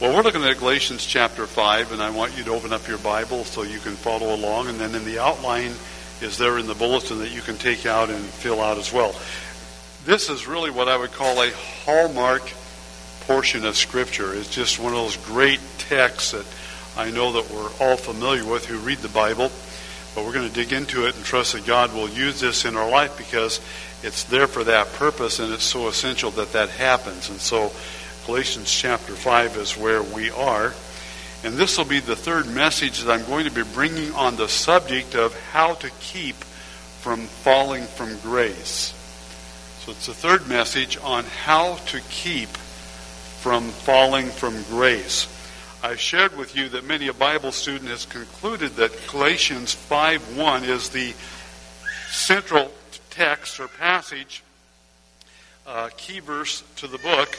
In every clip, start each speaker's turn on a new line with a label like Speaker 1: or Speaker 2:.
Speaker 1: Well, we're looking at Galatians chapter 5, and I want you to open up your Bible so you can follow along. And then in the outline is there in the bulletin that you can take out and fill out as well. This is really what I would call a hallmark portion of Scripture. It's just one of those great texts that I know that we're all familiar with who read the Bible. But we're going to dig into it and trust that God will use this in our life because it's there for that purpose and it's so essential that that happens. And so Galatians chapter 5 is where we are. And this will be the third message that I'm going to be bringing on the subject of how to keep from falling from grace. So it's the third message on how to keep from falling from grace. I've shared with you that many a Bible student has concluded that Galatians 5.1 is the central text or passage, uh, key verse to the book.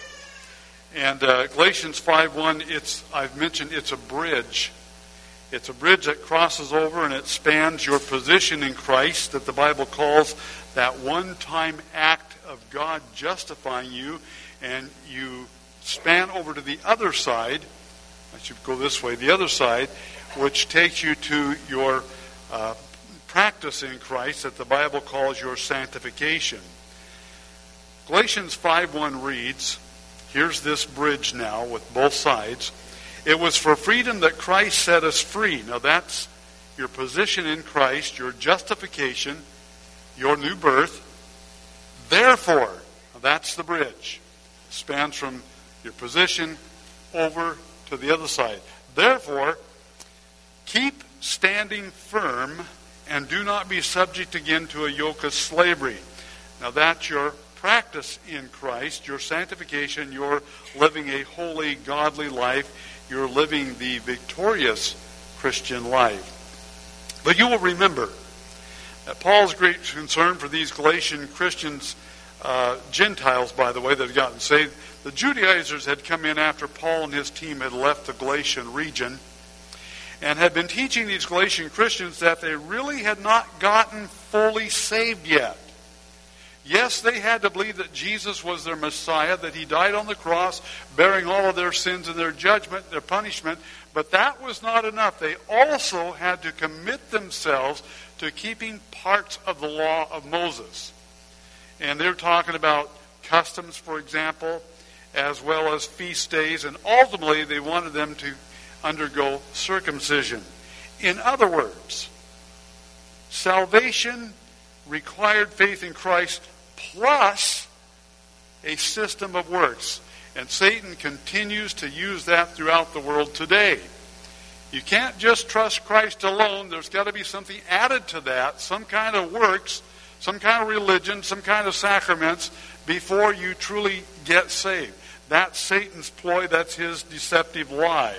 Speaker 1: And uh, Galatians 5.1, it's, I've mentioned it's a bridge. It's a bridge that crosses over and it spans your position in Christ that the Bible calls that one-time act of God justifying you. And you span over to the other side I should go this way, the other side, which takes you to your uh, practice in Christ that the Bible calls your sanctification. Galatians 5.1 reads, here's this bridge now with both sides. It was for freedom that Christ set us free. Now that's your position in Christ, your justification, your new birth. Therefore, that's the bridge. It spans from your position over to the other side. Therefore, keep standing firm and do not be subject again to a yoke of slavery. Now, that's your practice in Christ, your sanctification, you're living a holy, godly life, you're living the victorious Christian life. But you will remember that Paul's great concern for these Galatian Christians, uh, Gentiles, by the way, that had gotten saved, the Judaizers had come in after Paul and his team had left the Galatian region and had been teaching these Galatian Christians that they really had not gotten fully saved yet. Yes, they had to believe that Jesus was their Messiah, that he died on the cross, bearing all of their sins and their judgment, their punishment, but that was not enough. They also had to commit themselves to keeping parts of the law of Moses. And they're talking about customs, for example, as well as feast days, and ultimately they wanted them to undergo circumcision. In other words, salvation required faith in Christ plus a system of works. And Satan continues to use that throughout the world today. You can't just trust Christ alone. There's got to be something added to that, some kind of works, some kind of religion, some kind of sacraments before you truly get saved. That's Satan's ploy, that's his deceptive lie.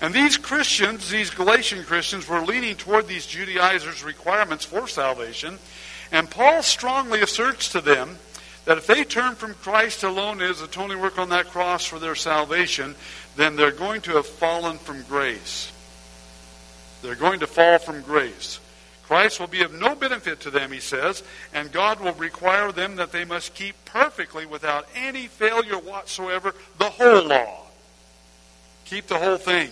Speaker 1: And these Christians, these Galatian Christians, were leaning toward these Judaizers' requirements for salvation. And Paul strongly asserts to them that if they turn from Christ alone as atoning work on that cross for their salvation, then they're going to have fallen from grace. They're going to fall from grace. Christ will be of no benefit to them, he says, and God will require them that they must keep perfectly, without any failure whatsoever, the whole law. Keep the whole thing.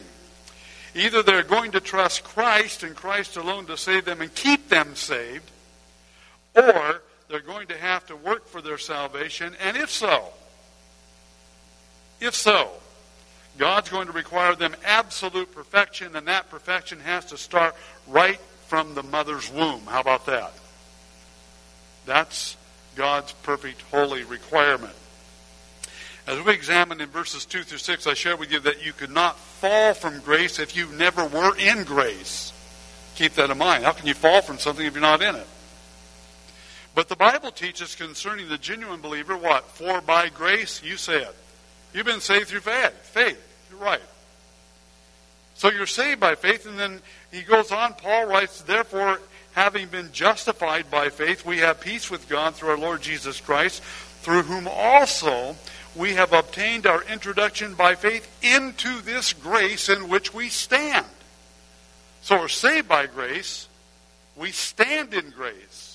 Speaker 1: Either they're going to trust Christ and Christ alone to save them and keep them saved, or they're going to have to work for their salvation, and if so, if so, God's going to require them absolute perfection, and that perfection has to start right from the mother's womb. How about that? That's God's perfect holy requirement. As we examined in verses 2 through 6, I shared with you that you could not fall from grace if you never were in grace. Keep that in mind. How can you fall from something if you're not in it? But the Bible teaches concerning the genuine believer what? For by grace, you say it. You've been saved through faith. Faith. You're right. So you're saved by faith, and then he goes on, Paul writes, Therefore, having been justified by faith, we have peace with God through our Lord Jesus Christ, through whom also we have obtained our introduction by faith into this grace in which we stand. So we're saved by grace, we stand in grace.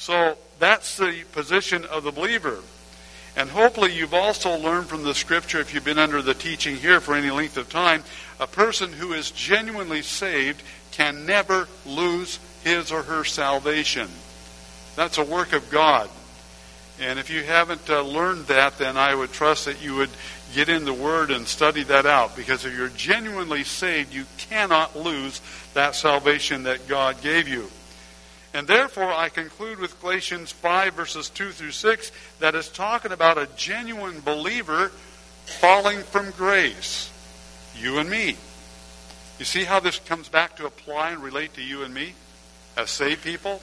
Speaker 1: So that's the position of the believer. And hopefully, you've also learned from the scripture, if you've been under the teaching here for any length of time, a person who is genuinely saved can never lose his or her salvation. That's a work of God. And if you haven't uh, learned that, then I would trust that you would get in the Word and study that out. Because if you're genuinely saved, you cannot lose that salvation that God gave you. And therefore, I conclude with Galatians 5, verses 2 through 6, that is talking about a genuine believer falling from grace. You and me. You see how this comes back to apply and relate to you and me as saved people?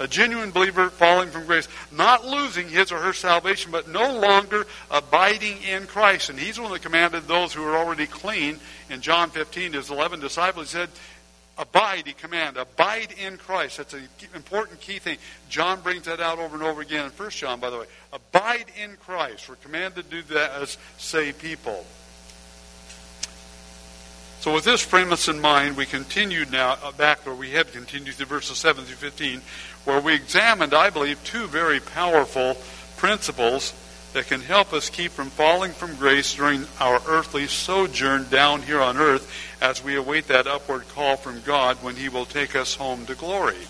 Speaker 1: A genuine believer falling from grace, not losing his or her salvation, but no longer abiding in Christ. And he's the one that commanded those who are already clean in John 15, his 11 disciples, he said, Abide, he commanded. Abide in Christ. That's an important key thing. John brings that out over and over again in 1 John, by the way. Abide in Christ. We're commanded to do that as saved people. So with this premise in mind, we continued now uh, back where we had continued to verses 7 through 15, where we examined, I believe, two very powerful principles that can help us keep from falling from grace during our earthly sojourn down here on earth as we await that upward call from God when He will take us home to glory.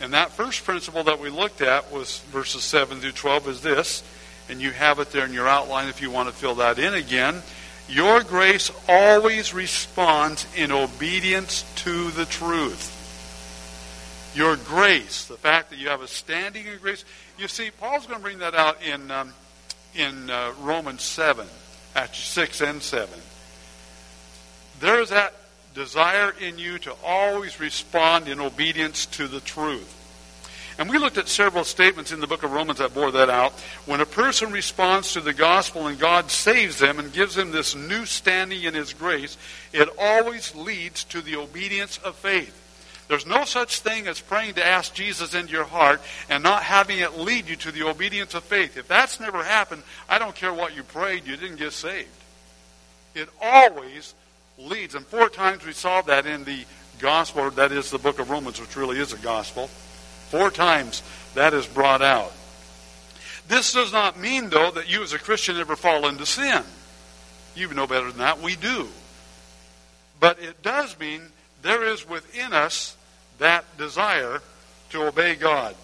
Speaker 1: And that first principle that we looked at was verses 7 through 12 is this, and you have it there in your outline if you want to fill that in again. Your grace always responds in obedience to the truth. Your grace, the fact that you have a standing in grace, you see, Paul's going to bring that out in um, in uh, Romans seven, actually six and seven. There is that desire in you to always respond in obedience to the truth. And we looked at several statements in the book of Romans that bore that out. When a person responds to the gospel and God saves them and gives them this new standing in His grace, it always leads to the obedience of faith. There's no such thing as praying to ask Jesus into your heart and not having it lead you to the obedience of faith. If that's never happened, I don't care what you prayed, you didn't get saved. It always leads. And four times we saw that in the gospel, that is the book of Romans, which really is a gospel. Four times that is brought out. This does not mean, though, that you as a Christian ever fall into sin. You know better than that. We do. But it does mean there is within us that desire to obey God.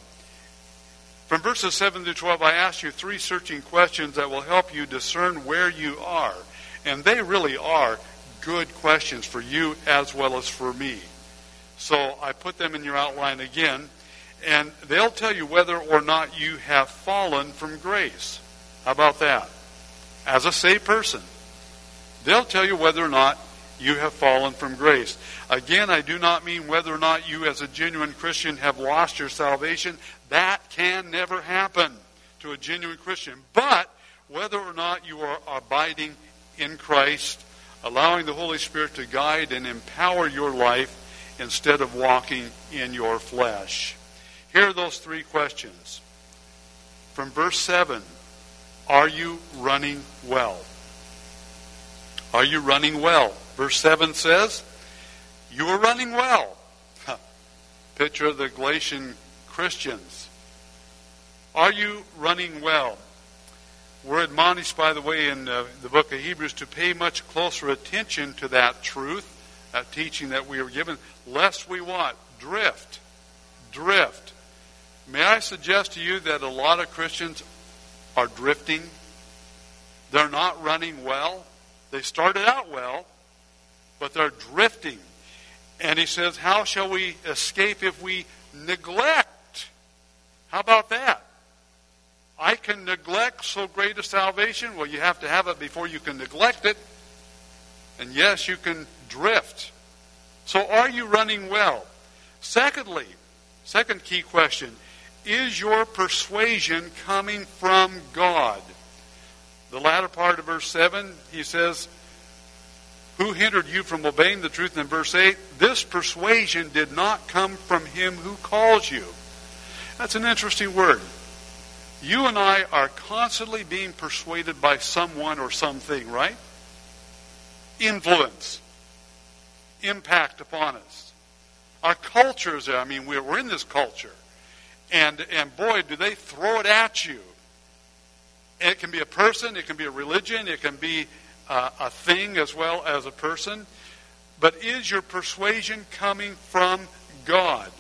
Speaker 1: From verses 7 to 12, I ask you three searching questions that will help you discern where you are. And they really are good questions for you as well as for me. So I put them in your outline again, and they'll tell you whether or not you have fallen from grace. How about that? As a saved person, they'll tell you whether or not you have fallen from grace. Again, I do not mean whether or not you, as a genuine Christian, have lost your salvation. That can never happen to a genuine Christian. But whether or not you are abiding in Christ, allowing the Holy Spirit to guide and empower your life instead of walking in your flesh. Here are those three questions. From verse 7 Are you running well? Are you running well? Verse 7 says, You are running well. Picture the Galatian Christians. Are you running well? We're admonished, by the way, in uh, the book of Hebrews to pay much closer attention to that truth, that teaching that we are given, lest we what? Drift. Drift. May I suggest to you that a lot of Christians are drifting? They're not running well. They started out well, but they're drifting. And he says, How shall we escape if we neglect? How about that? I can neglect so great a salvation. Well, you have to have it before you can neglect it. And yes, you can drift. So are you running well? Secondly, second key question is your persuasion coming from God? The latter part of verse 7, he says, who hindered you from obeying the truth? in verse 8, this persuasion did not come from him who calls you. That's an interesting word. You and I are constantly being persuaded by someone or something, right? Influence, impact upon us. Our culture is there. I mean, we're in this culture. And, and boy, do they throw it at you. It can be a person, it can be a religion, it can be uh, a thing as well as a person. But is your persuasion coming from God?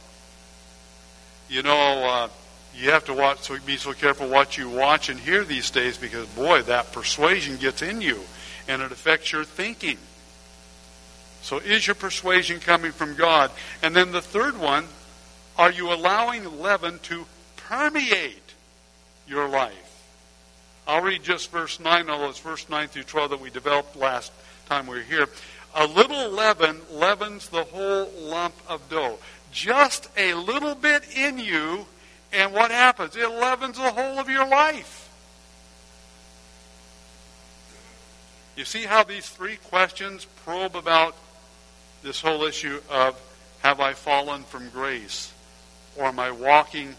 Speaker 1: You know, uh, you have to watch, so be so careful what you watch and hear these days because, boy, that persuasion gets in you and it affects your thinking. So, is your persuasion coming from God? And then the third one, are you allowing leaven to permeate your life? I'll read just verse 9, although it's verse 9 through 12 that we developed last time we were here. A little leaven leavens the whole lump of dough. Just a little bit in you, and what happens? It leavens the whole of your life. You see how these three questions probe about this whole issue of have I fallen from grace? Or am I walking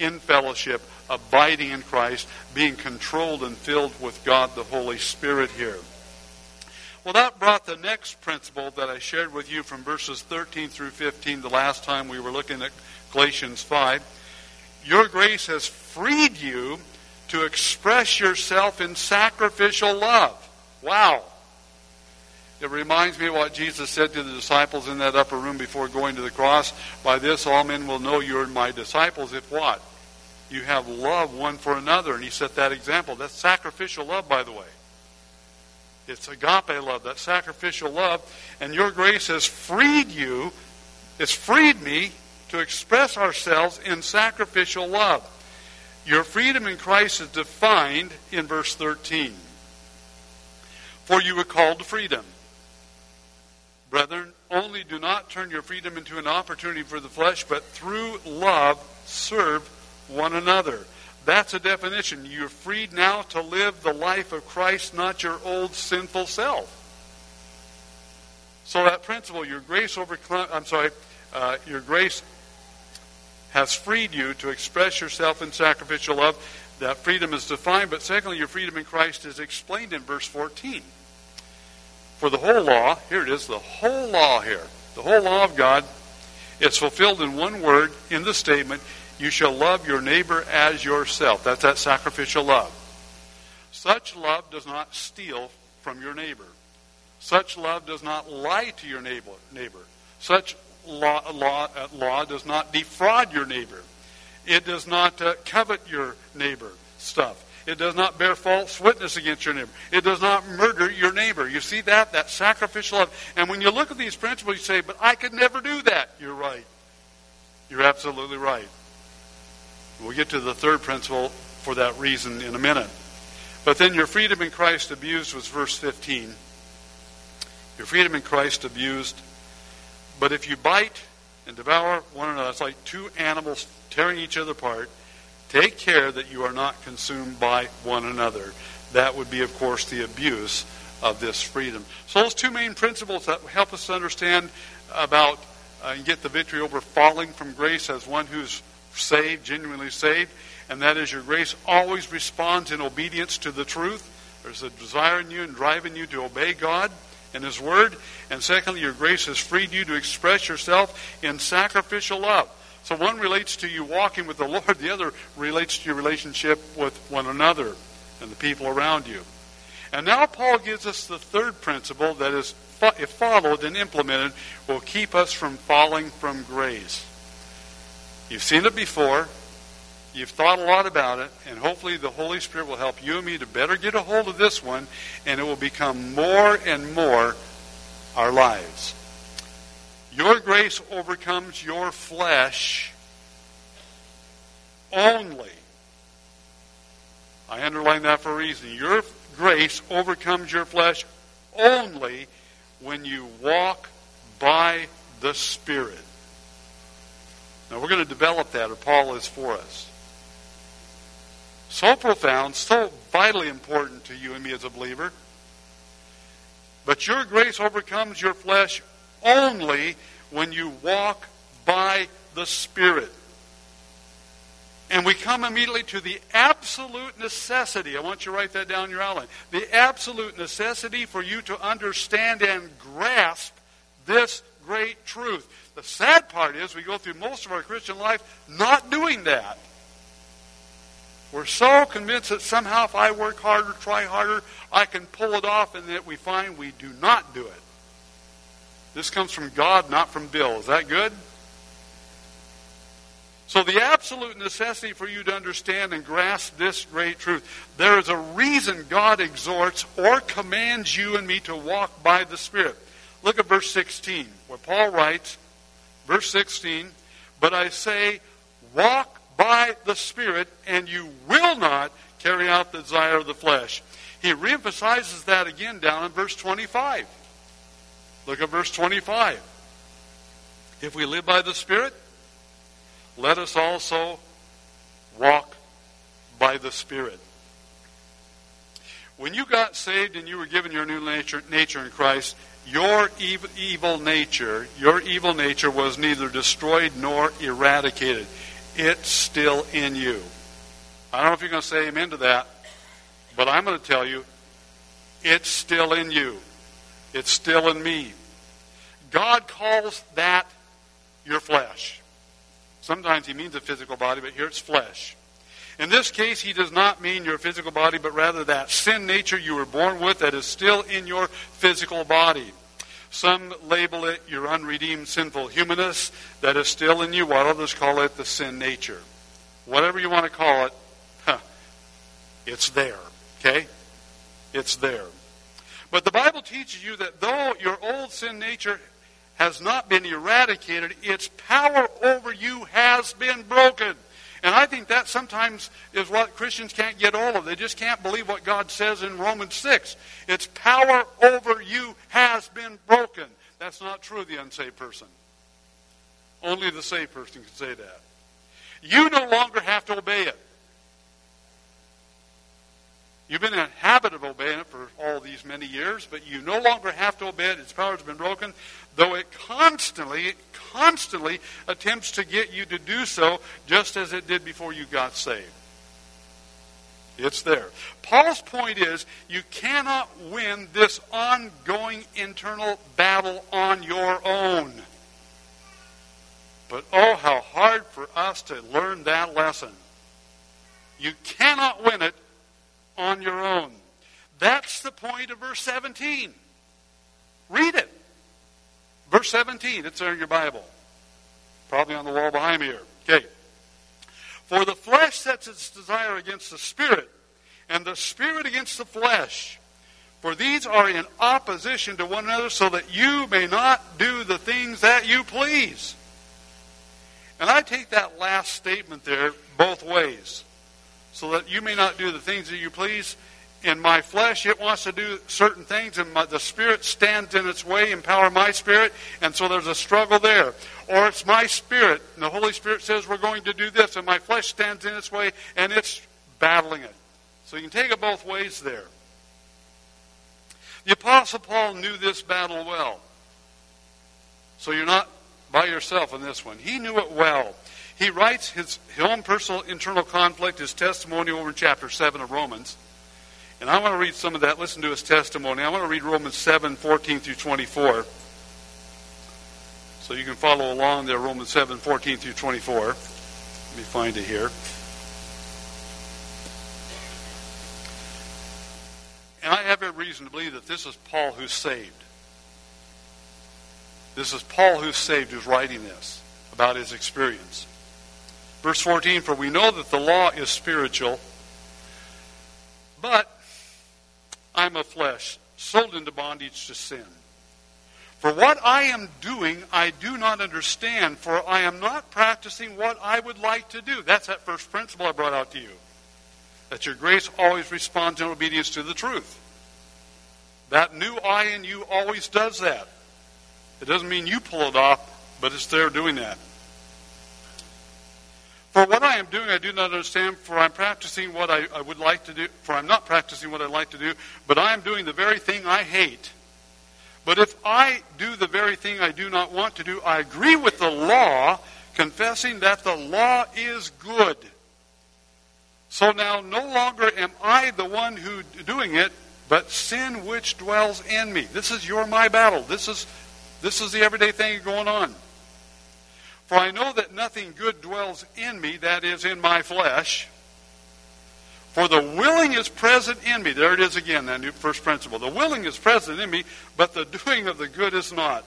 Speaker 1: in fellowship, abiding in Christ, being controlled and filled with God the Holy Spirit here. Well, that brought the next principle that I shared with you from verses 13 through 15 the last time we were looking at Galatians 5. Your grace has freed you to express yourself in sacrificial love. Wow. It reminds me of what Jesus said to the disciples in that upper room before going to the cross. By this all men will know you're my disciples if what? You have love one for another. And he set that example. That's sacrificial love, by the way. It's agape love, that sacrificial love. And your grace has freed you, it's freed me to express ourselves in sacrificial love. Your freedom in Christ is defined in verse 13. For you were called to freedom. Brethren, only do not turn your freedom into an opportunity for the flesh, but through love serve one another. That's a definition. You're freed now to live the life of Christ, not your old sinful self. So that principle, your grace overcome, I'm sorry, uh, your grace has freed you to express yourself in sacrificial love. That freedom is defined, but secondly, your freedom in Christ is explained in verse 14. For the whole law, here it is, the whole law here, the whole law of God, is fulfilled in one word in the statement, you shall love your neighbor as yourself. That's that sacrificial love. Such love does not steal from your neighbor. Such love does not lie to your neighbor. neighbor. Such law, law, uh, law does not defraud your neighbor. It does not uh, covet your neighbor stuff. It does not bear false witness against your neighbor. It does not murder your neighbor. You see that? That sacrificial love. And when you look at these principles, you say, but I could never do that. You're right. You're absolutely right. We'll get to the third principle for that reason in a minute. But then your freedom in Christ abused was verse 15. Your freedom in Christ abused. But if you bite and devour one another, it's like two animals tearing each other apart. Take care that you are not consumed by one another. That would be, of course, the abuse of this freedom. So, those two main principles that help us understand about uh, and get the victory over falling from grace as one who's saved, genuinely saved, and that is your grace always responds in obedience to the truth. There's a desire in you and driving you to obey God and His Word. And secondly, your grace has freed you to express yourself in sacrificial love. So one relates to you walking with the Lord, the other relates to your relationship with one another and the people around you. And now Paul gives us the third principle that is, if followed and implemented, will keep us from falling from grace. You've seen it before. You've thought a lot about it, and hopefully the Holy Spirit will help you and me to better get a hold of this one, and it will become more and more our lives. Your grace overcomes your flesh only. I underline that for a reason. Your grace overcomes your flesh only when you walk by the Spirit. Now we're going to develop that, or Paul is for us. So profound, so vitally important to you and me as a believer. But your grace overcomes your flesh only when you walk by the Spirit. And we come immediately to the absolute necessity. I want you to write that down in your outline. The absolute necessity for you to understand and grasp this great truth. The sad part is we go through most of our Christian life not doing that. We're so convinced that somehow if I work harder, try harder, I can pull it off, and that we find we do not do it. This comes from God, not from Bill. Is that good? So, the absolute necessity for you to understand and grasp this great truth there is a reason God exhorts or commands you and me to walk by the Spirit. Look at verse 16, where Paul writes, verse 16, But I say, walk by the Spirit, and you will not carry out the desire of the flesh. He reemphasizes that again down in verse 25. Look at verse 25. If we live by the Spirit, let us also walk by the Spirit. When you got saved and you were given your new nature, nature in Christ, your evil, nature, your evil nature was neither destroyed nor eradicated. It's still in you. I don't know if you're going to say amen to that, but I'm going to tell you, it's still in you. It's still in me. God calls that your flesh. Sometimes he means a physical body, but here it's flesh. In this case, he does not mean your physical body, but rather that sin nature you were born with that is still in your physical body. Some label it your unredeemed sinful humanness that is still in you, while others call it the sin nature. Whatever you want to call it, huh, it's there. Okay? It's there. But the Bible teaches you that though your old sin nature has not been eradicated, its power over you has been broken. And I think that sometimes is what Christians can't get all of. They just can't believe what God says in Romans 6. Its power over you has been broken. That's not true of the unsaved person. Only the saved person can say that. You no longer have to obey it. You've been in a habit of obeying it for all these many years, but you no longer have to obey it. Its power has been broken, though it constantly, constantly attempts to get you to do so, just as it did before you got saved. It's there. Paul's point is you cannot win this ongoing internal battle on your own. But oh, how hard for us to learn that lesson. You cannot win it on your own. That's the point of verse 17. Read it. Verse 17, it's there in your Bible. Probably on the wall behind me here. Okay. For the flesh sets its desire against the spirit, and the spirit against the flesh. For these are in opposition to one another, so that you may not do the things that you please. And I take that last statement there both ways so that you may not do the things that you please. In my flesh, it wants to do certain things, and my, the Spirit stands in its way, empower my spirit, and so there's a struggle there. Or it's my spirit, and the Holy Spirit says we're going to do this, and my flesh stands in its way, and it's battling it. So you can take it both ways there. The Apostle Paul knew this battle well. So you're not by yourself in this one. He knew it well. He writes his, his own personal internal conflict, his testimony over in chapter 7 of Romans. And I want to read some of that. Listen to his testimony. I want to read Romans 7, 14 through 24. So you can follow along there, Romans 7, 14 through 24. Let me find it here. And I have every reason to believe that this is Paul who's saved. This is Paul who's saved who's writing this about his experience. Verse 14 For we know that the law is spiritual, but I'm a flesh, sold into bondage to sin. For what I am doing, I do not understand, for I am not practicing what I would like to do. That's that first principle I brought out to you. That your grace always responds in obedience to the truth. That new I in you always does that. It doesn't mean you pull it off, but it's there doing that. For what I am doing, I do not understand, for I'm practicing what I, I would like to do, for I'm not practicing what I like to do, but I am doing the very thing I hate. But if I do the very thing I do not want to do, I agree with the law, confessing that the law is good. So now no longer am I the one who doing it, but sin which dwells in me. This is your my battle. This is this is the everyday thing going on. For I know that nothing good dwells in me, that is, in my flesh. For the willing is present in me. There it is again, that new first principle. The willing is present in me, but the doing of the good is not.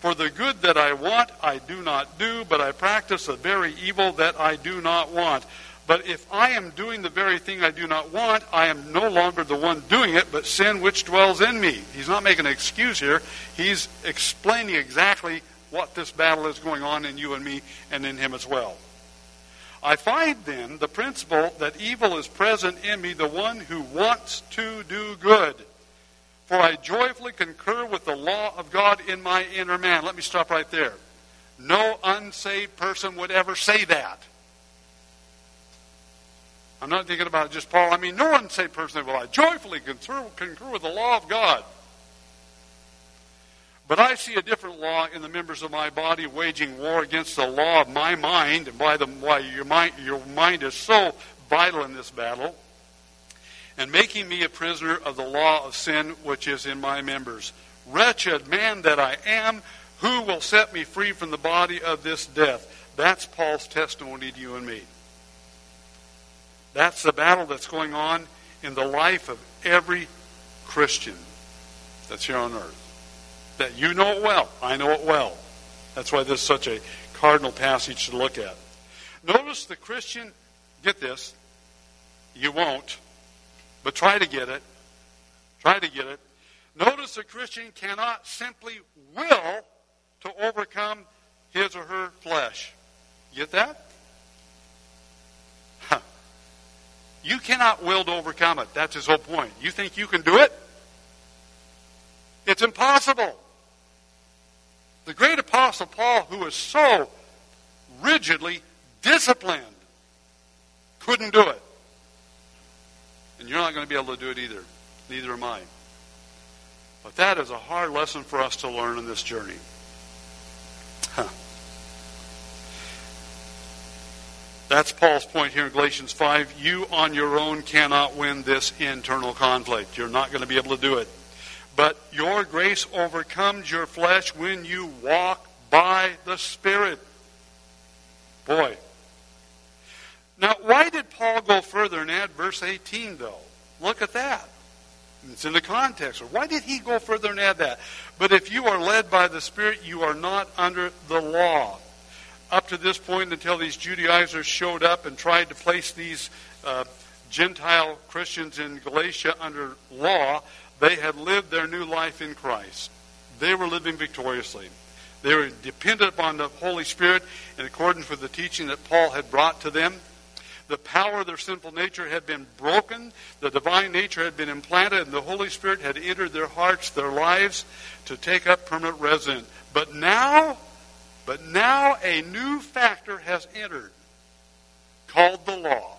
Speaker 1: For the good that I want, I do not do, but I practice the very evil that I do not want. But if I am doing the very thing I do not want, I am no longer the one doing it, but sin which dwells in me. He's not making an excuse here. He's explaining exactly what this battle is going on in you and me and in him as well. I find then the principle that evil is present in me, the one who wants to do good. For I joyfully concur with the law of God in my inner man. Let me stop right there. No unsaved person would ever say that. I'm not thinking about just Paul. I mean, no unsaved person will I joyfully concur, concur with the law of God. But I see a different law in the members of my body waging war against the law of my mind, and by the why your mind your mind is so vital in this battle, and making me a prisoner of the law of sin which is in my members. Wretched man that I am, who will set me free from the body of this death? That's Paul's testimony to you and me. That's the battle that's going on in the life of every Christian that's here on earth that you know it well. I know it well. That's why this is such a cardinal passage to look at. Notice the Christian, get this, you won't, but try to get it. Try to get it. Notice the Christian cannot simply will to overcome his or her flesh. Get that? Huh. You cannot will to overcome it. That's his whole point. You think you can do it? It's impossible. The great apostle Paul, who was so rigidly disciplined, couldn't do it. And you're not going to be able to do it either. Neither am I. But that is a hard lesson for us to learn in this journey. Huh. That's Paul's point here in Galatians 5. You on your own cannot win this internal conflict. You're not going to be able to do it. But your grace overcomes your flesh when you walk by the Spirit. Boy. Now, why did Paul go further and add verse 18, though? Look at that. It's in the context. Why did he go further and add that? But if you are led by the Spirit, you are not under the law. Up to this point, until these Judaizers showed up and tried to place these uh, Gentile Christians in Galatia under law, they had lived their new life in Christ. They were living victoriously. They were dependent upon the Holy Spirit in accordance with the teaching that Paul had brought to them. The power of their sinful nature had been broken. The divine nature had been implanted, and the Holy Spirit had entered their hearts, their lives, to take up permanent residence. But now, but now a new factor has entered called the law.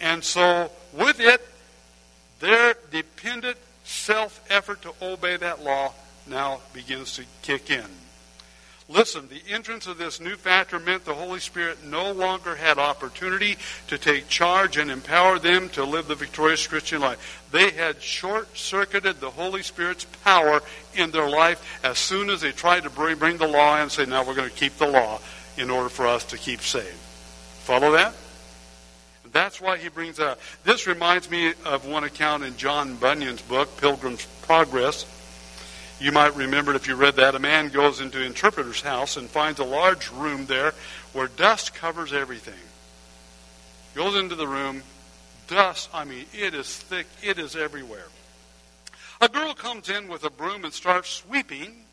Speaker 1: And so with it self effort to obey that law now begins to kick in. Listen, the entrance of this new factor meant the Holy Spirit no longer had opportunity to take charge and empower them to live the victorious Christian life. They had short circuited the Holy Spirit's power in their life as soon as they tried to bring the law and say, now we're going to keep the law in order for us to keep saved. Follow that? That's why he brings that. This reminds me of one account in John Bunyan's book, Pilgrim's Progress. You might remember it if you read that. A man goes into an interpreter's house and finds a large room there where dust covers everything. Goes into the room, dust, I mean, it is thick, it is everywhere. A girl comes in with a broom and starts sweeping,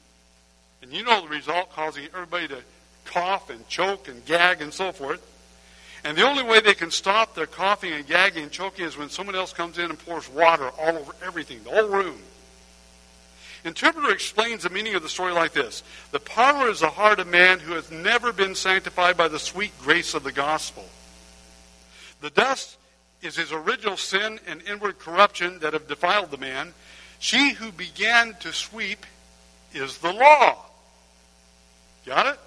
Speaker 1: and you know the result, causing everybody to cough and choke and gag and so forth. And the only way they can stop their coughing and gagging and choking is when someone else comes in and pours water all over everything, the whole room. Interpreter explains the meaning of the story like this The power is the heart of man who has never been sanctified by the sweet grace of the gospel. The dust is his original sin and inward corruption that have defiled the man. She who began to sweep is the law. Got it?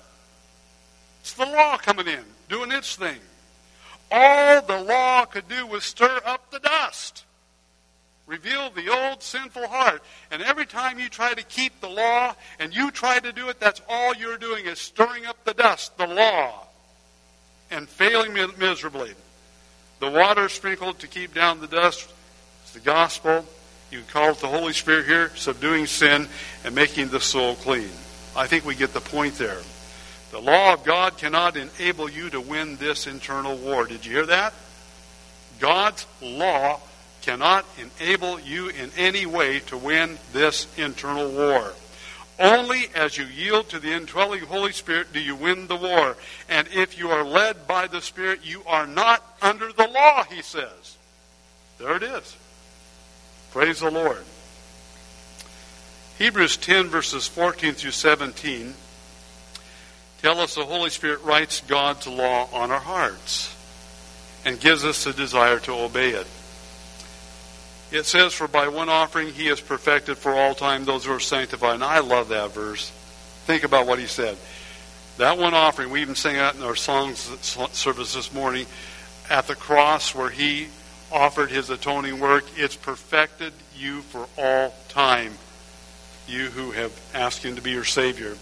Speaker 1: It's the law coming in, doing its thing. All the law could do was stir up the dust, reveal the old sinful heart. And every time you try to keep the law and you try to do it, that's all you're doing is stirring up the dust, the law, and failing miserably. The water sprinkled to keep down the dust is the gospel. You can call it the Holy Spirit here, subduing sin and making the soul clean. I think we get the point there. The law of God cannot enable you to win this internal war. Did you hear that? God's law cannot enable you in any way to win this internal war. Only as you yield to the indwelling Holy Spirit do you win the war. And if you are led by the Spirit, you are not under the law, he says. There it is. Praise the Lord. Hebrews 10, verses 14 through 17 tell us the Holy Spirit writes God's law on our hearts and gives us the desire to obey it. It says, For by one offering he has perfected for all time those who are sanctified. And I love that verse. Think about what he said. That one offering, we even sang that in our songs service this morning, at the cross where he offered his atoning work, it's perfected you for all time, you who have asked him to be your Savior.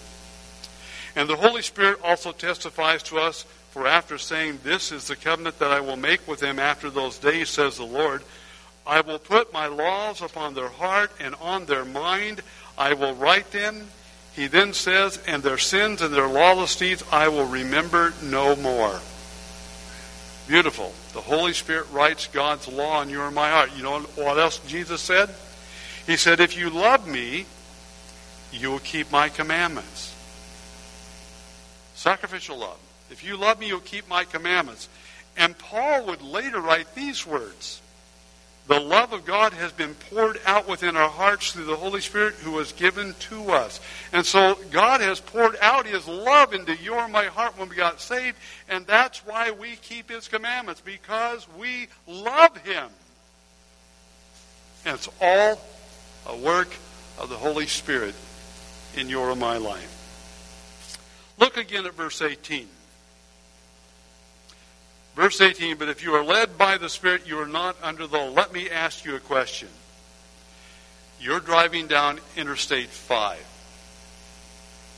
Speaker 1: And the Holy Spirit also testifies to us, for after saying, This is the covenant that I will make with them after those days, says the Lord, I will put my laws upon their heart and on their mind. I will write them. He then says, and their sins and their lawless deeds I will remember no more. Beautiful. The Holy Spirit writes God's law in your and my heart. You know what else Jesus said? He said, If you love me, you will keep my commandments. Sacrificial love. If you love me, you'll keep my commandments. And Paul would later write these words the love of God has been poured out within our hearts through the Holy Spirit who was given to us. And so God has poured out His love into your and my heart when we got saved, and that's why we keep His commandments, because we love Him. And it's all a work of the Holy Spirit in your and my life. Look again at verse 18. Verse 18, but if you are led by the Spirit, you are not under the law. Let me ask you a question. You're driving down Interstate 5.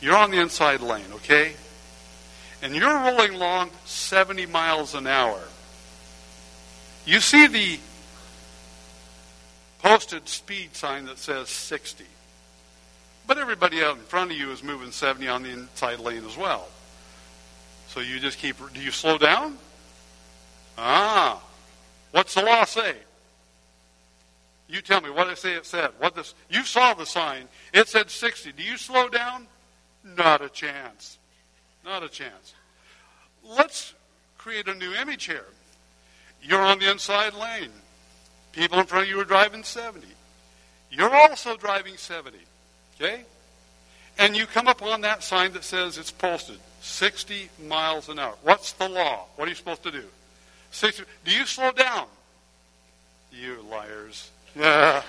Speaker 1: You're on the inside lane, okay? And you're rolling along 70 miles an hour. You see the posted speed sign that says 60. But everybody out in front of you is moving 70 on the inside lane as well. So you just keep, do you slow down? Ah, what's the law say? You tell me what I say it said. What this you saw the sign. It said 60. Do you slow down? Not a chance. Not a chance. Let's create a new image here. You're on the inside lane. People in front of you are driving 70. You're also driving 70. Okay? And you come up on that sign that says it's posted 60 miles an hour. What's the law? What are you supposed to do? Six, do you slow down? You liars. Yeah.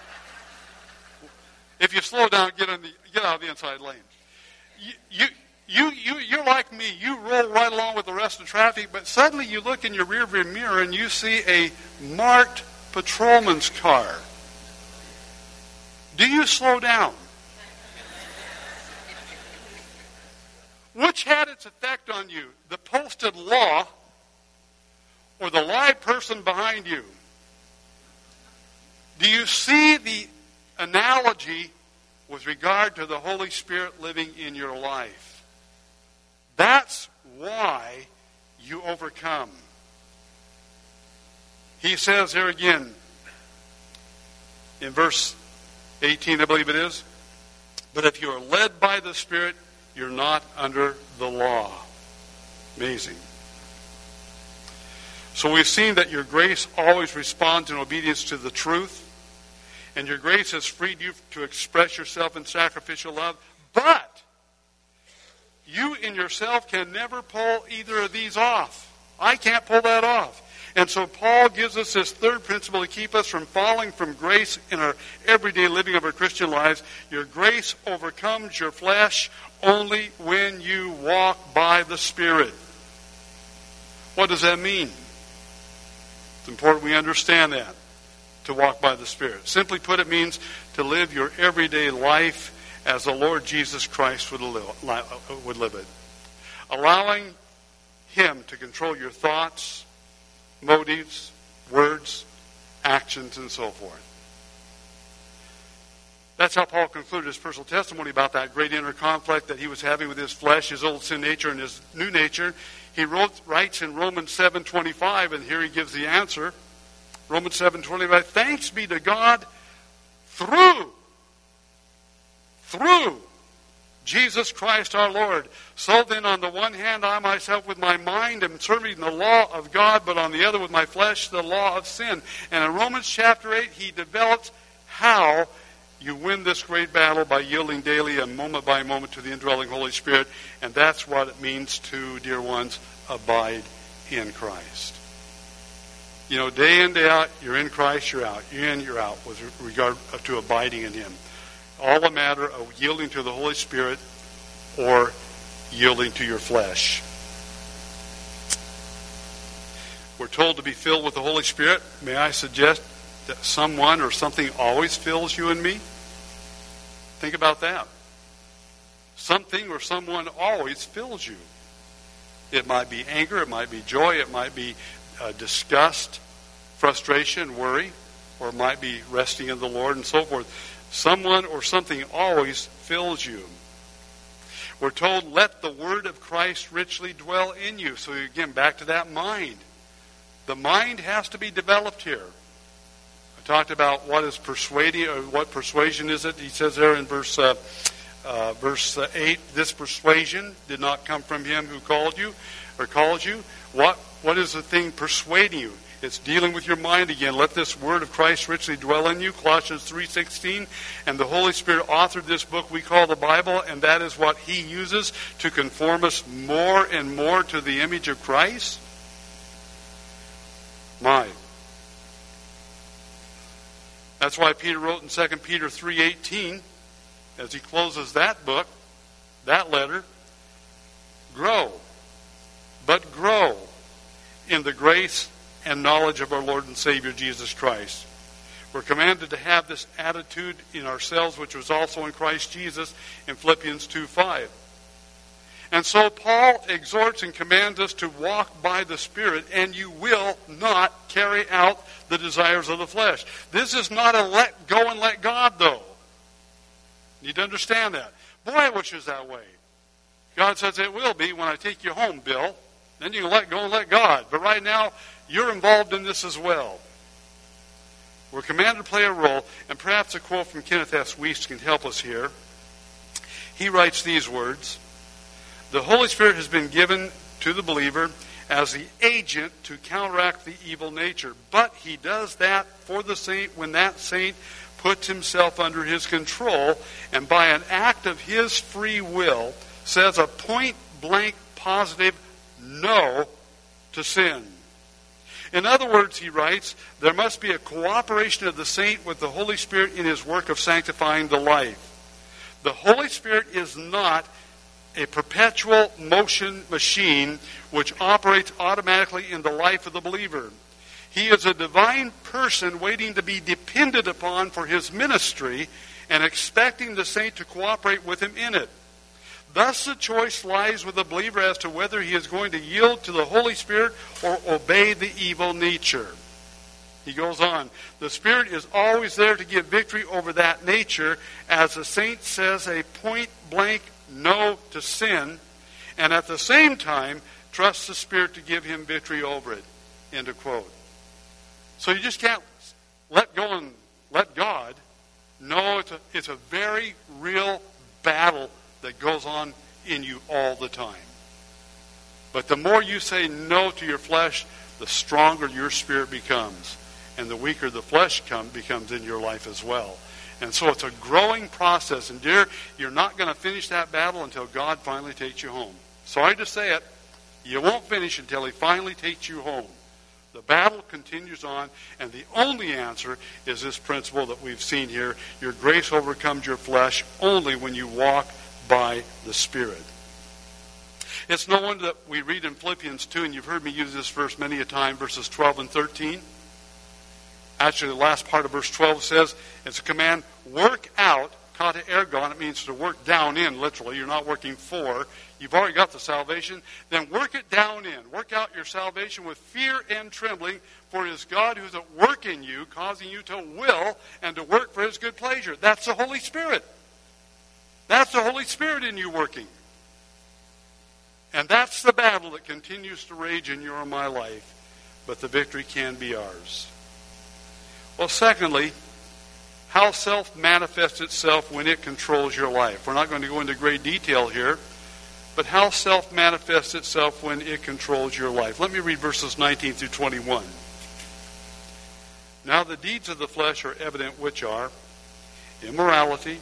Speaker 1: if you slow down, get on the get out of the inside lane. You, you, you, you're like me. You roll right along with the rest of traffic, but suddenly you look in your rearview mirror and you see a marked patrolman's car. Do you slow down? Which had its effect on you? The posted law or the live person behind you. Do you see the analogy with regard to the Holy Spirit living in your life? That's why you overcome. He says here again in verse 18, I believe it is, but if you are led by the Spirit, you're not under the law. Amazing. So we've seen that your grace always responds in obedience to the truth, and your grace has freed you to express yourself in sacrificial love. But you in yourself can never pull either of these off. I can't pull that off. And so Paul gives us this third principle to keep us from falling from grace in our everyday living of our Christian lives. Your grace overcomes your flesh only when you walk by the Spirit. What does that mean? It's important we understand that to walk by the Spirit. Simply put, it means to live your everyday life as the Lord Jesus Christ would live, it. Allowing Him to control your thoughts, motives, words, actions, and so forth. That's how Paul concluded his personal testimony about that great inner conflict that he was having with his flesh, his old sin nature, and his new nature. He wrote, writes in Romans 7.25, and here he gives the answer. Romans 7.25, Thanks be to God through, through Jesus Christ our Lord. So then, on the one hand, I myself with my mind am serving the law of God, but on the other, with my flesh, the law of sin. And in Romans chapter 8, he develops how you win this great battle by yielding daily and moment by moment to the indwelling Holy Spirit. And that's what it means to, dear ones, abide in Christ. You know, day in, day out, you're in Christ, you're out. You're in, you're out with regard to abiding in Him. All a matter of yielding to the Holy Spirit or yielding to your flesh. We're told to be filled with the Holy Spirit. May I suggest that someone or something always fills you and me? Think about that. Something or someone always fills you. It might be anger, it might be joy, it might be uh, disgust, frustration, worry, or it might be resting in the Lord and so forth. Someone or something always fills you. We're told, let the word of Christ richly dwell in you. So, again, back to that mind. The mind has to be developed here I talked about what is persuading, or what persuasion is it. He says there in verse uh, uh, verse uh, eight, this persuasion did not come from him who called you, or called you. What what is the thing persuading you? It's dealing with your mind again. Let this word of Christ richly dwell in you. Colossians 3:16. And the Holy Spirit authored this book we call the Bible, and that is what he uses to conform us more and more to the image of Christ. My that's why Peter wrote in 2 Peter 3:18 as he closes that book, that letter, grow, but grow in the grace and knowledge of our Lord and Savior Jesus Christ. We're commanded to have this attitude in ourselves, which was also in Christ Jesus in Philippians 2 5. And so Paul exhorts and commands us to walk by the Spirit, and you will not carry out the desires of the flesh. This is not a let go and let God, though. You need to understand that. Boy, I wish it was that way. God says it will be when I take you home, Bill. Then you can let go and let God. But right now, you're involved in this as well. We're commanded to play a role, and perhaps a quote from Kenneth S. Wuest can help us here. He writes these words the Holy Spirit has been given to the believer as the agent to counteract the evil nature. But he does that for the saint when that saint puts himself under his control and by an act of his free will says a point blank positive no to sin. In other words, he writes, there must be a cooperation of the saint with the Holy Spirit in his work of sanctifying the life. The Holy Spirit is not a perpetual motion machine which operates automatically in the life of the believer. He is a divine person waiting to be depended upon for his ministry and expecting the saint to cooperate with him in it. Thus, the choice lies with the believer as to whether he is going to yield to the Holy Spirit or obey the evil nature. He goes on, the Spirit is always there to give victory over that nature, as the saint says a point blank no to sin, and at the same time, trust the Spirit to give him victory over it. End of quote. So you just can't let go and let God. No, it's a, it's a very real goes on in you all the time. But the more you say no to your flesh, the stronger your spirit becomes. And the weaker the flesh come, becomes in your life as well. And so it's a growing process. And dear, you're not going to finish that battle until God finally takes you home. Sorry to say it, you won't finish until He finally takes you home. The battle continues on, and the only answer is this principle that we've seen here. Your grace overcomes your flesh only when you walk by the Spirit. It's no wonder that we read in Philippians 2, and you've heard me use this verse many a time, verses 12 and 13. Actually, the last part of verse 12 says, it's a command, work out kata ergon, it means to work down in, literally. You're not working for. You've already got the salvation. Then work it down in. Work out your salvation with fear and trembling, for it is God who's at work in you, causing you to will and to work for his good pleasure. That's the Holy Spirit. That's the Holy Spirit in you working. And that's the battle that continues to rage in your and my life. But the victory can be ours. Well, secondly, how self manifests itself when it controls your life. We're not going to go into great detail here, but how self manifests itself when it controls your life. Let me read verses 19 through 21. Now the deeds of the flesh are evident, which are immorality,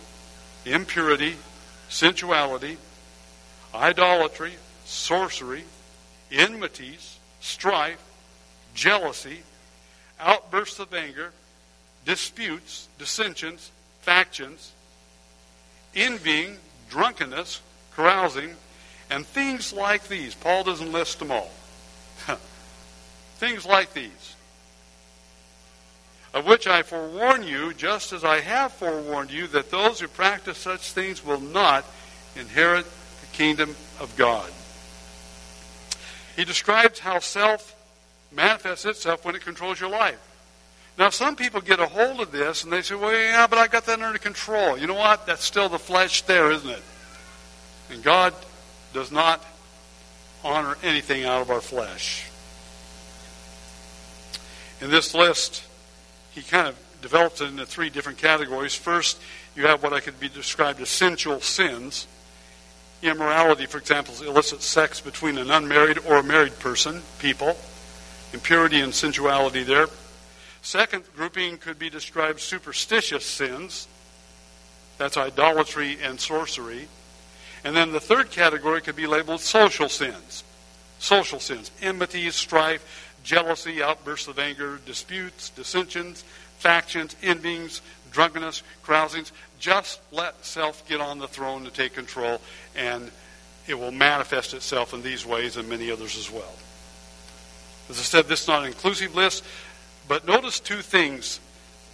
Speaker 1: impurity, sensuality, idolatry, sorcery, enmities, strife, jealousy, outbursts of anger, disputes, dissensions, factions, envying, drunkenness, carousing, and things like these. Paul doesn't list them all. things like these. Of which I forewarn you, just as I have forewarned you, that those who practice such things will not inherit the kingdom of God. He describes how self manifests itself when it controls your life. Now, some people get a hold of this and they say, well, yeah, but I got that under control. You know what? That's still the flesh there, isn't it? And God does not honor anything out of our flesh. In this list, he kind of develops it into three different categories. First, you have what I could be described as sensual sins. Immorality, for example, is illicit sex between an unmarried or a married person, people. Impurity and sensuality there. Second grouping could be described superstitious sins. That's idolatry and sorcery. And then the third category could be labeled social sins. Social sins. Enmity, strife, jealousy, outbursts of anger, disputes, dissensions, factions, envyings, drunkenness, carousings. Just let self get on the throne to take control, and it will manifest itself in these ways and many others as well. As I said, this is not an inclusive list. But notice two things,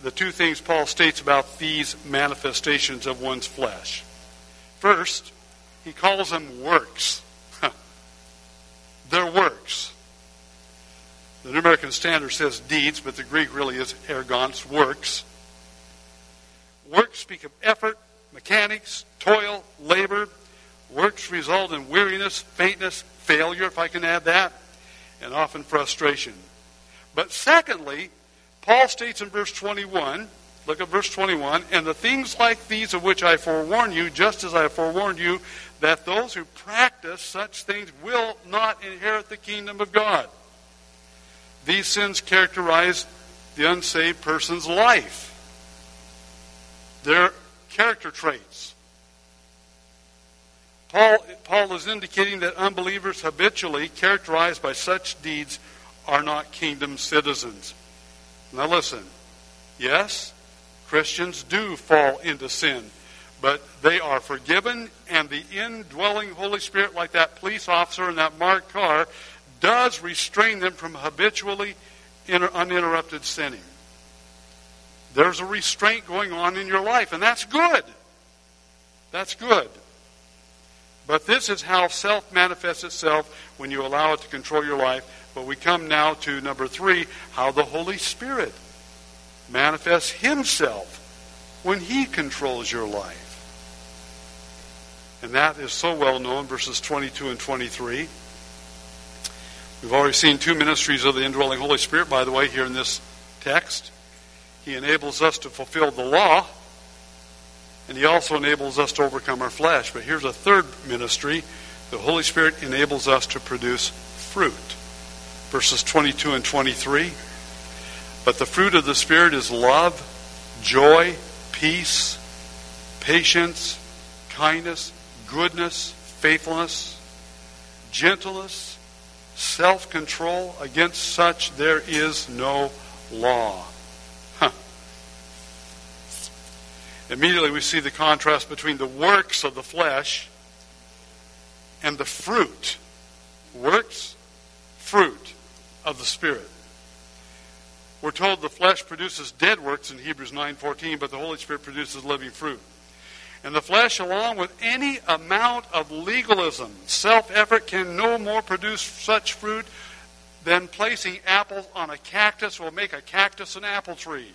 Speaker 1: the two things Paul states about these manifestations of one's flesh. First, he calls them works. They're works. The New American Standard says deeds, but the Greek really is ergons, works. Works speak of effort, mechanics, toil, labor. Works result in weariness, faintness, failure, if I can add that, and often frustration. But secondly, Paul states in verse 21, look at verse 21, and the things like these of which I forewarn you, just as I forewarned you, that those who practice such things will not inherit the kingdom of God. These sins characterize the unsaved person's life. They're character traits. Paul, Paul is indicating that unbelievers habitually, characterized by such deeds, are not kingdom citizens. Now listen. Yes, Christians do fall into sin, but they are forgiven, and the indwelling Holy Spirit, like that police officer in that marked car, does restrain them from habitually uninterrupted sinning. There's a restraint going on in your life, and that's good. That's good. But this is how self manifests itself when you allow it to control your life but we come now to number three how the Holy Spirit manifests Himself when He controls your life. And that is so well known, verses 22 and 23. We've already seen two ministries of the indwelling Holy Spirit, by the way, here in this text. He enables us to fulfill the law, and He also enables us to overcome our flesh. But here's a third ministry the Holy Spirit enables us to produce fruit verses 22 and 23. But the fruit of the Spirit is love, joy, peace, patience, kindness, goodness, faithfulness, gentleness, self control. Against such there is no law. Immediately we see the contrast between the works of the flesh and the fruit. Works, fruit of the Spirit. We're told the flesh produces dead works in Hebrews 9:14, but the Holy Spirit produces living fruit. And the flesh, along with any amount of legalism, self effort, can no more produce such fruit than placing apples on a cactus will make a cactus an apple tree.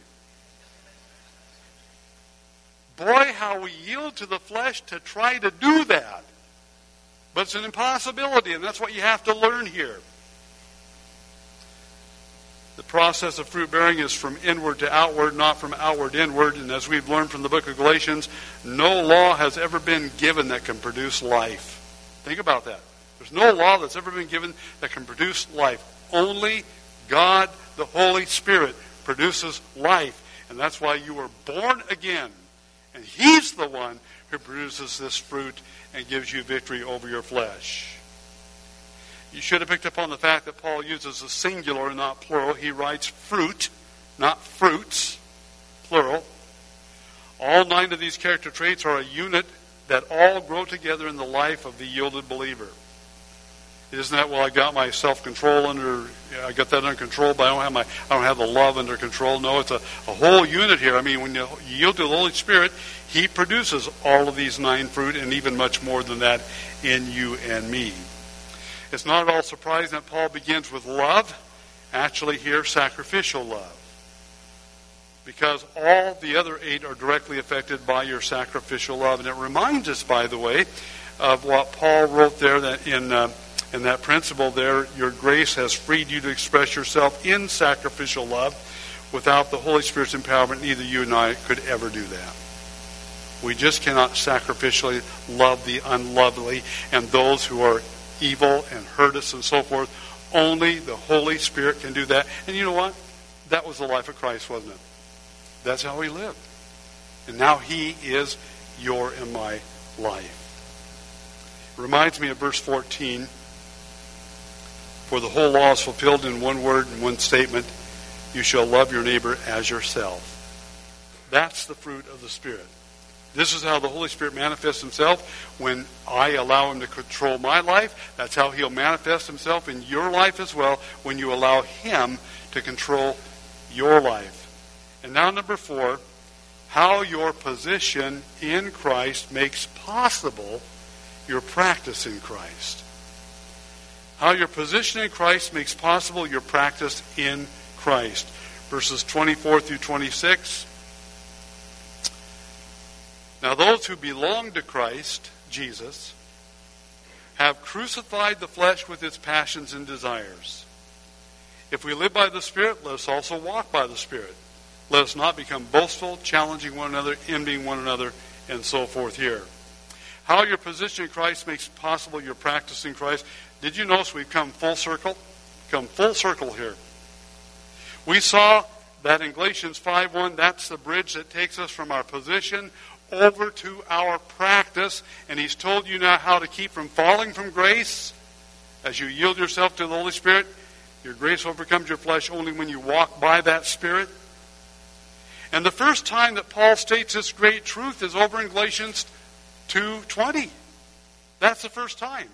Speaker 1: Boy, how we yield to the flesh to try to do that. But it's an impossibility, and that's what you have to learn here. The process of fruit bearing is from inward to outward, not from outward inward. And as we've learned from the book of Galatians, no law has ever been given that can produce life. Think about that. There's no law that's ever been given that can produce life. Only God, the Holy Spirit, produces life. And that's why you were born again. And He's the one who produces this fruit and gives you victory over your flesh. You should have picked up on the fact that Paul uses a singular and not plural. He writes fruit, not fruits, plural. All nine of these character traits are a unit that all grow together in the life of the yielded believer. Isn't that well? I got my self-control under. I got that under control, but I don't have my. I don't have the love under control. No, it's a, a whole unit here. I mean, when you yield to the Holy Spirit, He produces all of these nine fruit, and even much more than that in you and me. It's not at all surprising that Paul begins with love, actually, here, sacrificial love. Because all the other eight are directly affected by your sacrificial love. And it reminds us, by the way, of what Paul wrote there that in, uh, in that principle there your grace has freed you to express yourself in sacrificial love. Without the Holy Spirit's empowerment, neither you and I could ever do that. We just cannot sacrificially love the unlovely and those who are evil and hurt us and so forth. Only the Holy Spirit can do that. And you know what? That was the life of Christ, wasn't it? That's how he lived. And now he is your and my life. It reminds me of verse 14. For the whole law is fulfilled in one word and one statement you shall love your neighbor as yourself. That's the fruit of the Spirit. This is how the Holy Spirit manifests himself when I allow him to control my life. That's how he'll manifest himself in your life as well when you allow him to control your life. And now, number four, how your position in Christ makes possible your practice in Christ. How your position in Christ makes possible your practice in Christ. Verses 24 through 26. Now, those who belong to Christ, Jesus, have crucified the flesh with its passions and desires. If we live by the Spirit, let us also walk by the Spirit. Let us not become boastful, challenging one another, envying one another, and so forth here. How your position in Christ makes possible your practice in Christ. Did you notice we've come full circle? Come full circle here. We saw that in Galatians 5.1, that's the bridge that takes us from our position over to our practice, and He's told you now how to keep from falling from grace as you yield yourself to the Holy Spirit. Your grace overcomes your flesh only when you walk by that Spirit. And the first time that Paul states this great truth is over in Galatians 2.20. That's the first time.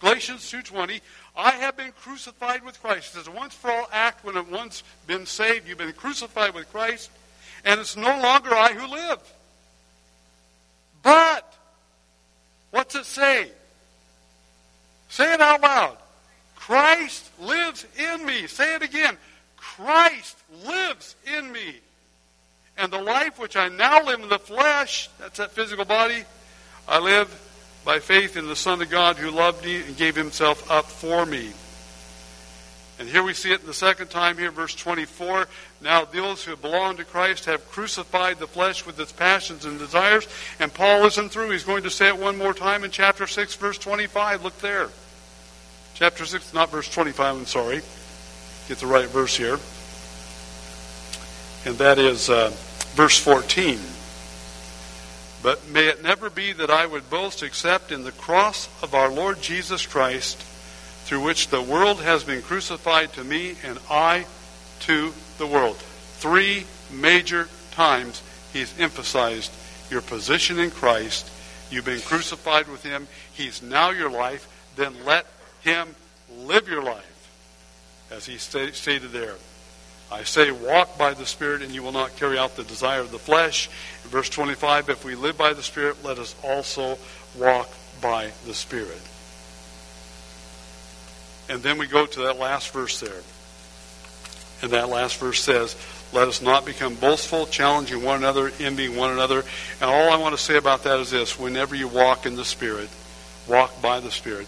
Speaker 1: Galatians 2.20, I have been crucified with Christ. It's a once for all act when I've once been saved. You've been crucified with Christ, and it's no longer I who live. But, what's it say? Say it out loud. Christ lives in me. Say it again. Christ lives in me. And the life which I now live in the flesh, that's that physical body, I live by faith in the Son of God who loved me and gave himself up for me. And here we see it the second time here, verse 24. Now those who belong to Christ have crucified the flesh with its passions and desires. And Paul isn't through. He's going to say it one more time in chapter 6, verse 25. Look there. Chapter 6, not verse 25, I'm sorry. Get the right verse here. And that is uh, verse 14. But may it never be that I would boast except in the cross of our Lord Jesus Christ through which the world has been crucified to me and I to the world. Three major times he's emphasized your position in Christ. You've been crucified with him. He's now your life. Then let him live your life. As he stated there, I say, walk by the Spirit, and you will not carry out the desire of the flesh. In verse 25, if we live by the Spirit, let us also walk by the Spirit. And then we go to that last verse there. And that last verse says, Let us not become boastful, challenging one another, envying one another. And all I want to say about that is this whenever you walk in the Spirit, walk by the Spirit,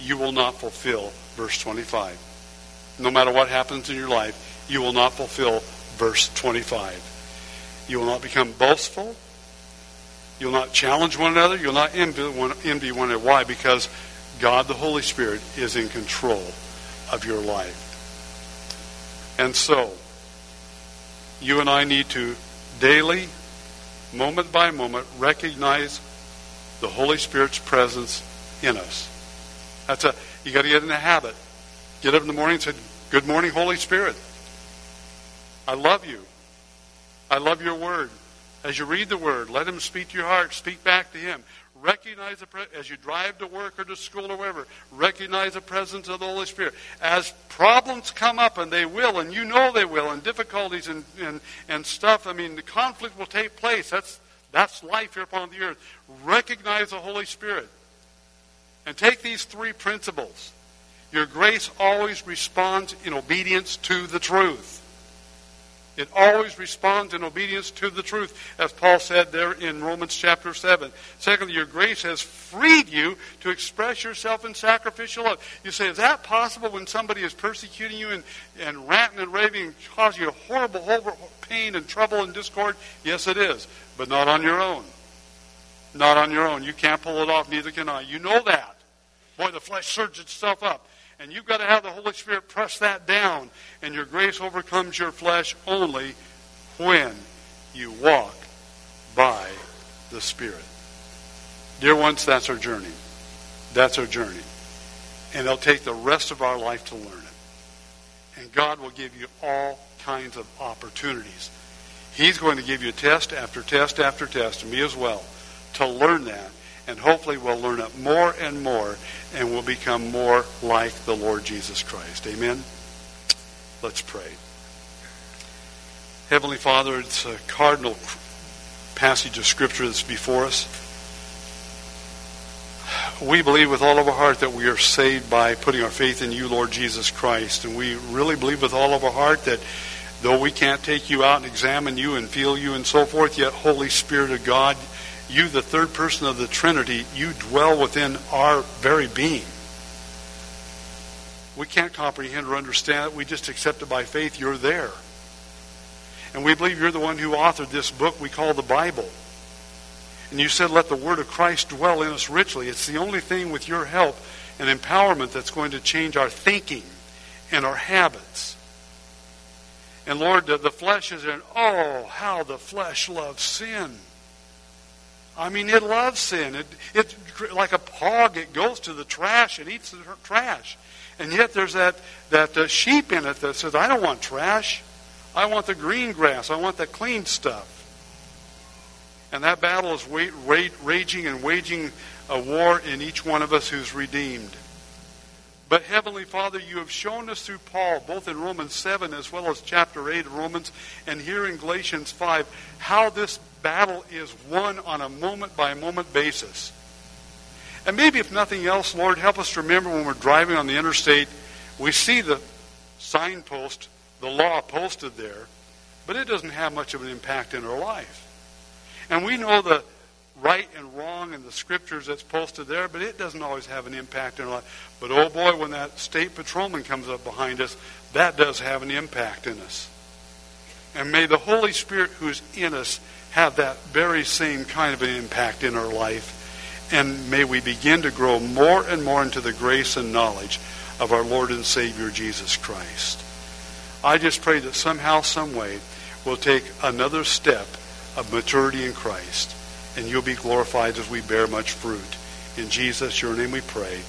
Speaker 1: you will not fulfill verse 25. No matter what happens in your life, you will not fulfill verse 25. You will not become boastful. You'll not challenge one another. You'll not envy one, envy one another. Why? Because God, the Holy Spirit, is in control of your life. And so, you and I need to daily, moment by moment, recognize the Holy Spirit's presence in us. That's a you got to get in the habit. Get up in the morning and say, "Good morning, Holy Spirit. I love you. I love your word. As you read the word, let him speak to your heart. Speak back to him. Recognize the pre- as you drive to work or to school or wherever. Recognize the presence of the Holy Spirit. As problems come up, and they will, and you know they will, and difficulties and, and, and stuff. I mean, the conflict will take place. That's that's life here upon the earth. Recognize the Holy Spirit. And take these three principles. Your grace always responds in obedience to the truth. It always responds in obedience to the truth, as Paul said there in Romans chapter 7. Secondly, your grace has freed you to express yourself in sacrificial love. You say, is that possible when somebody is persecuting you and, and ranting and raving and causing you horrible, horrible pain and trouble and discord? Yes, it is, but not on your own. Not on your own. You can't pull it off, neither can I. You know that. Boy, the flesh surges itself up. And you've got to have the Holy Spirit press that down. And your grace overcomes your flesh only when you walk by the Spirit. Dear ones, that's our journey. That's our journey. And it'll take the rest of our life to learn it. And God will give you all kinds of opportunities. He's going to give you test after test after test, and me as well, to learn that and hopefully we'll learn it more and more and we'll become more like the Lord Jesus Christ. Amen? Let's pray. Heavenly Father, it's a cardinal passage of Scripture that's before us. We believe with all of our heart that we are saved by putting our faith in you, Lord Jesus Christ. And we really believe with all of our heart that though we can't take you out and examine you and feel you and so forth, yet, Holy Spirit of God, you, the third person of the Trinity, you dwell within our very being. We can't comprehend or understand it. We just accept it by faith. You're there. And we believe you're the one who authored this book we call the Bible. And you said, let the word of Christ dwell in us richly. It's the only thing with your help and empowerment that's going to change our thinking and our habits. And Lord, the, flesh is in, oh, how the flesh loves sin. I mean, it loves sin. It, like a hog. It goes to the trash and eats the trash. And yet there's that that uh, sheep in it that says, "I don't want trash. I want the green grass. I want the clean stuff." And that battle is raging and waging a war in each one of us who's redeemed. But Heavenly Father, you have shown us through Paul, both in Romans 7 as well as chapter 8 of Romans, and here in Galatians 5, how this battle is won on a moment by moment basis. And maybe if nothing else, Lord, help us to remember when we're driving on the interstate, we see the signpost, the law posted there, but it doesn't have much of an impact in our life. And we know the right and wrong in the scriptures that's posted there, but it doesn't always have an impact in our life. But oh boy, when that state patrolman comes up behind us, that does have an impact in us. And may the Holy Spirit who's in us have that very same kind of an impact in our life. And may we begin to grow more and more into the grace and knowledge of our Lord and Savior Jesus Christ. I just pray that somehow, some way, we'll take another step of maturity in Christ, and you'll be glorified as we bear much fruit. In Jesus, your name we pray.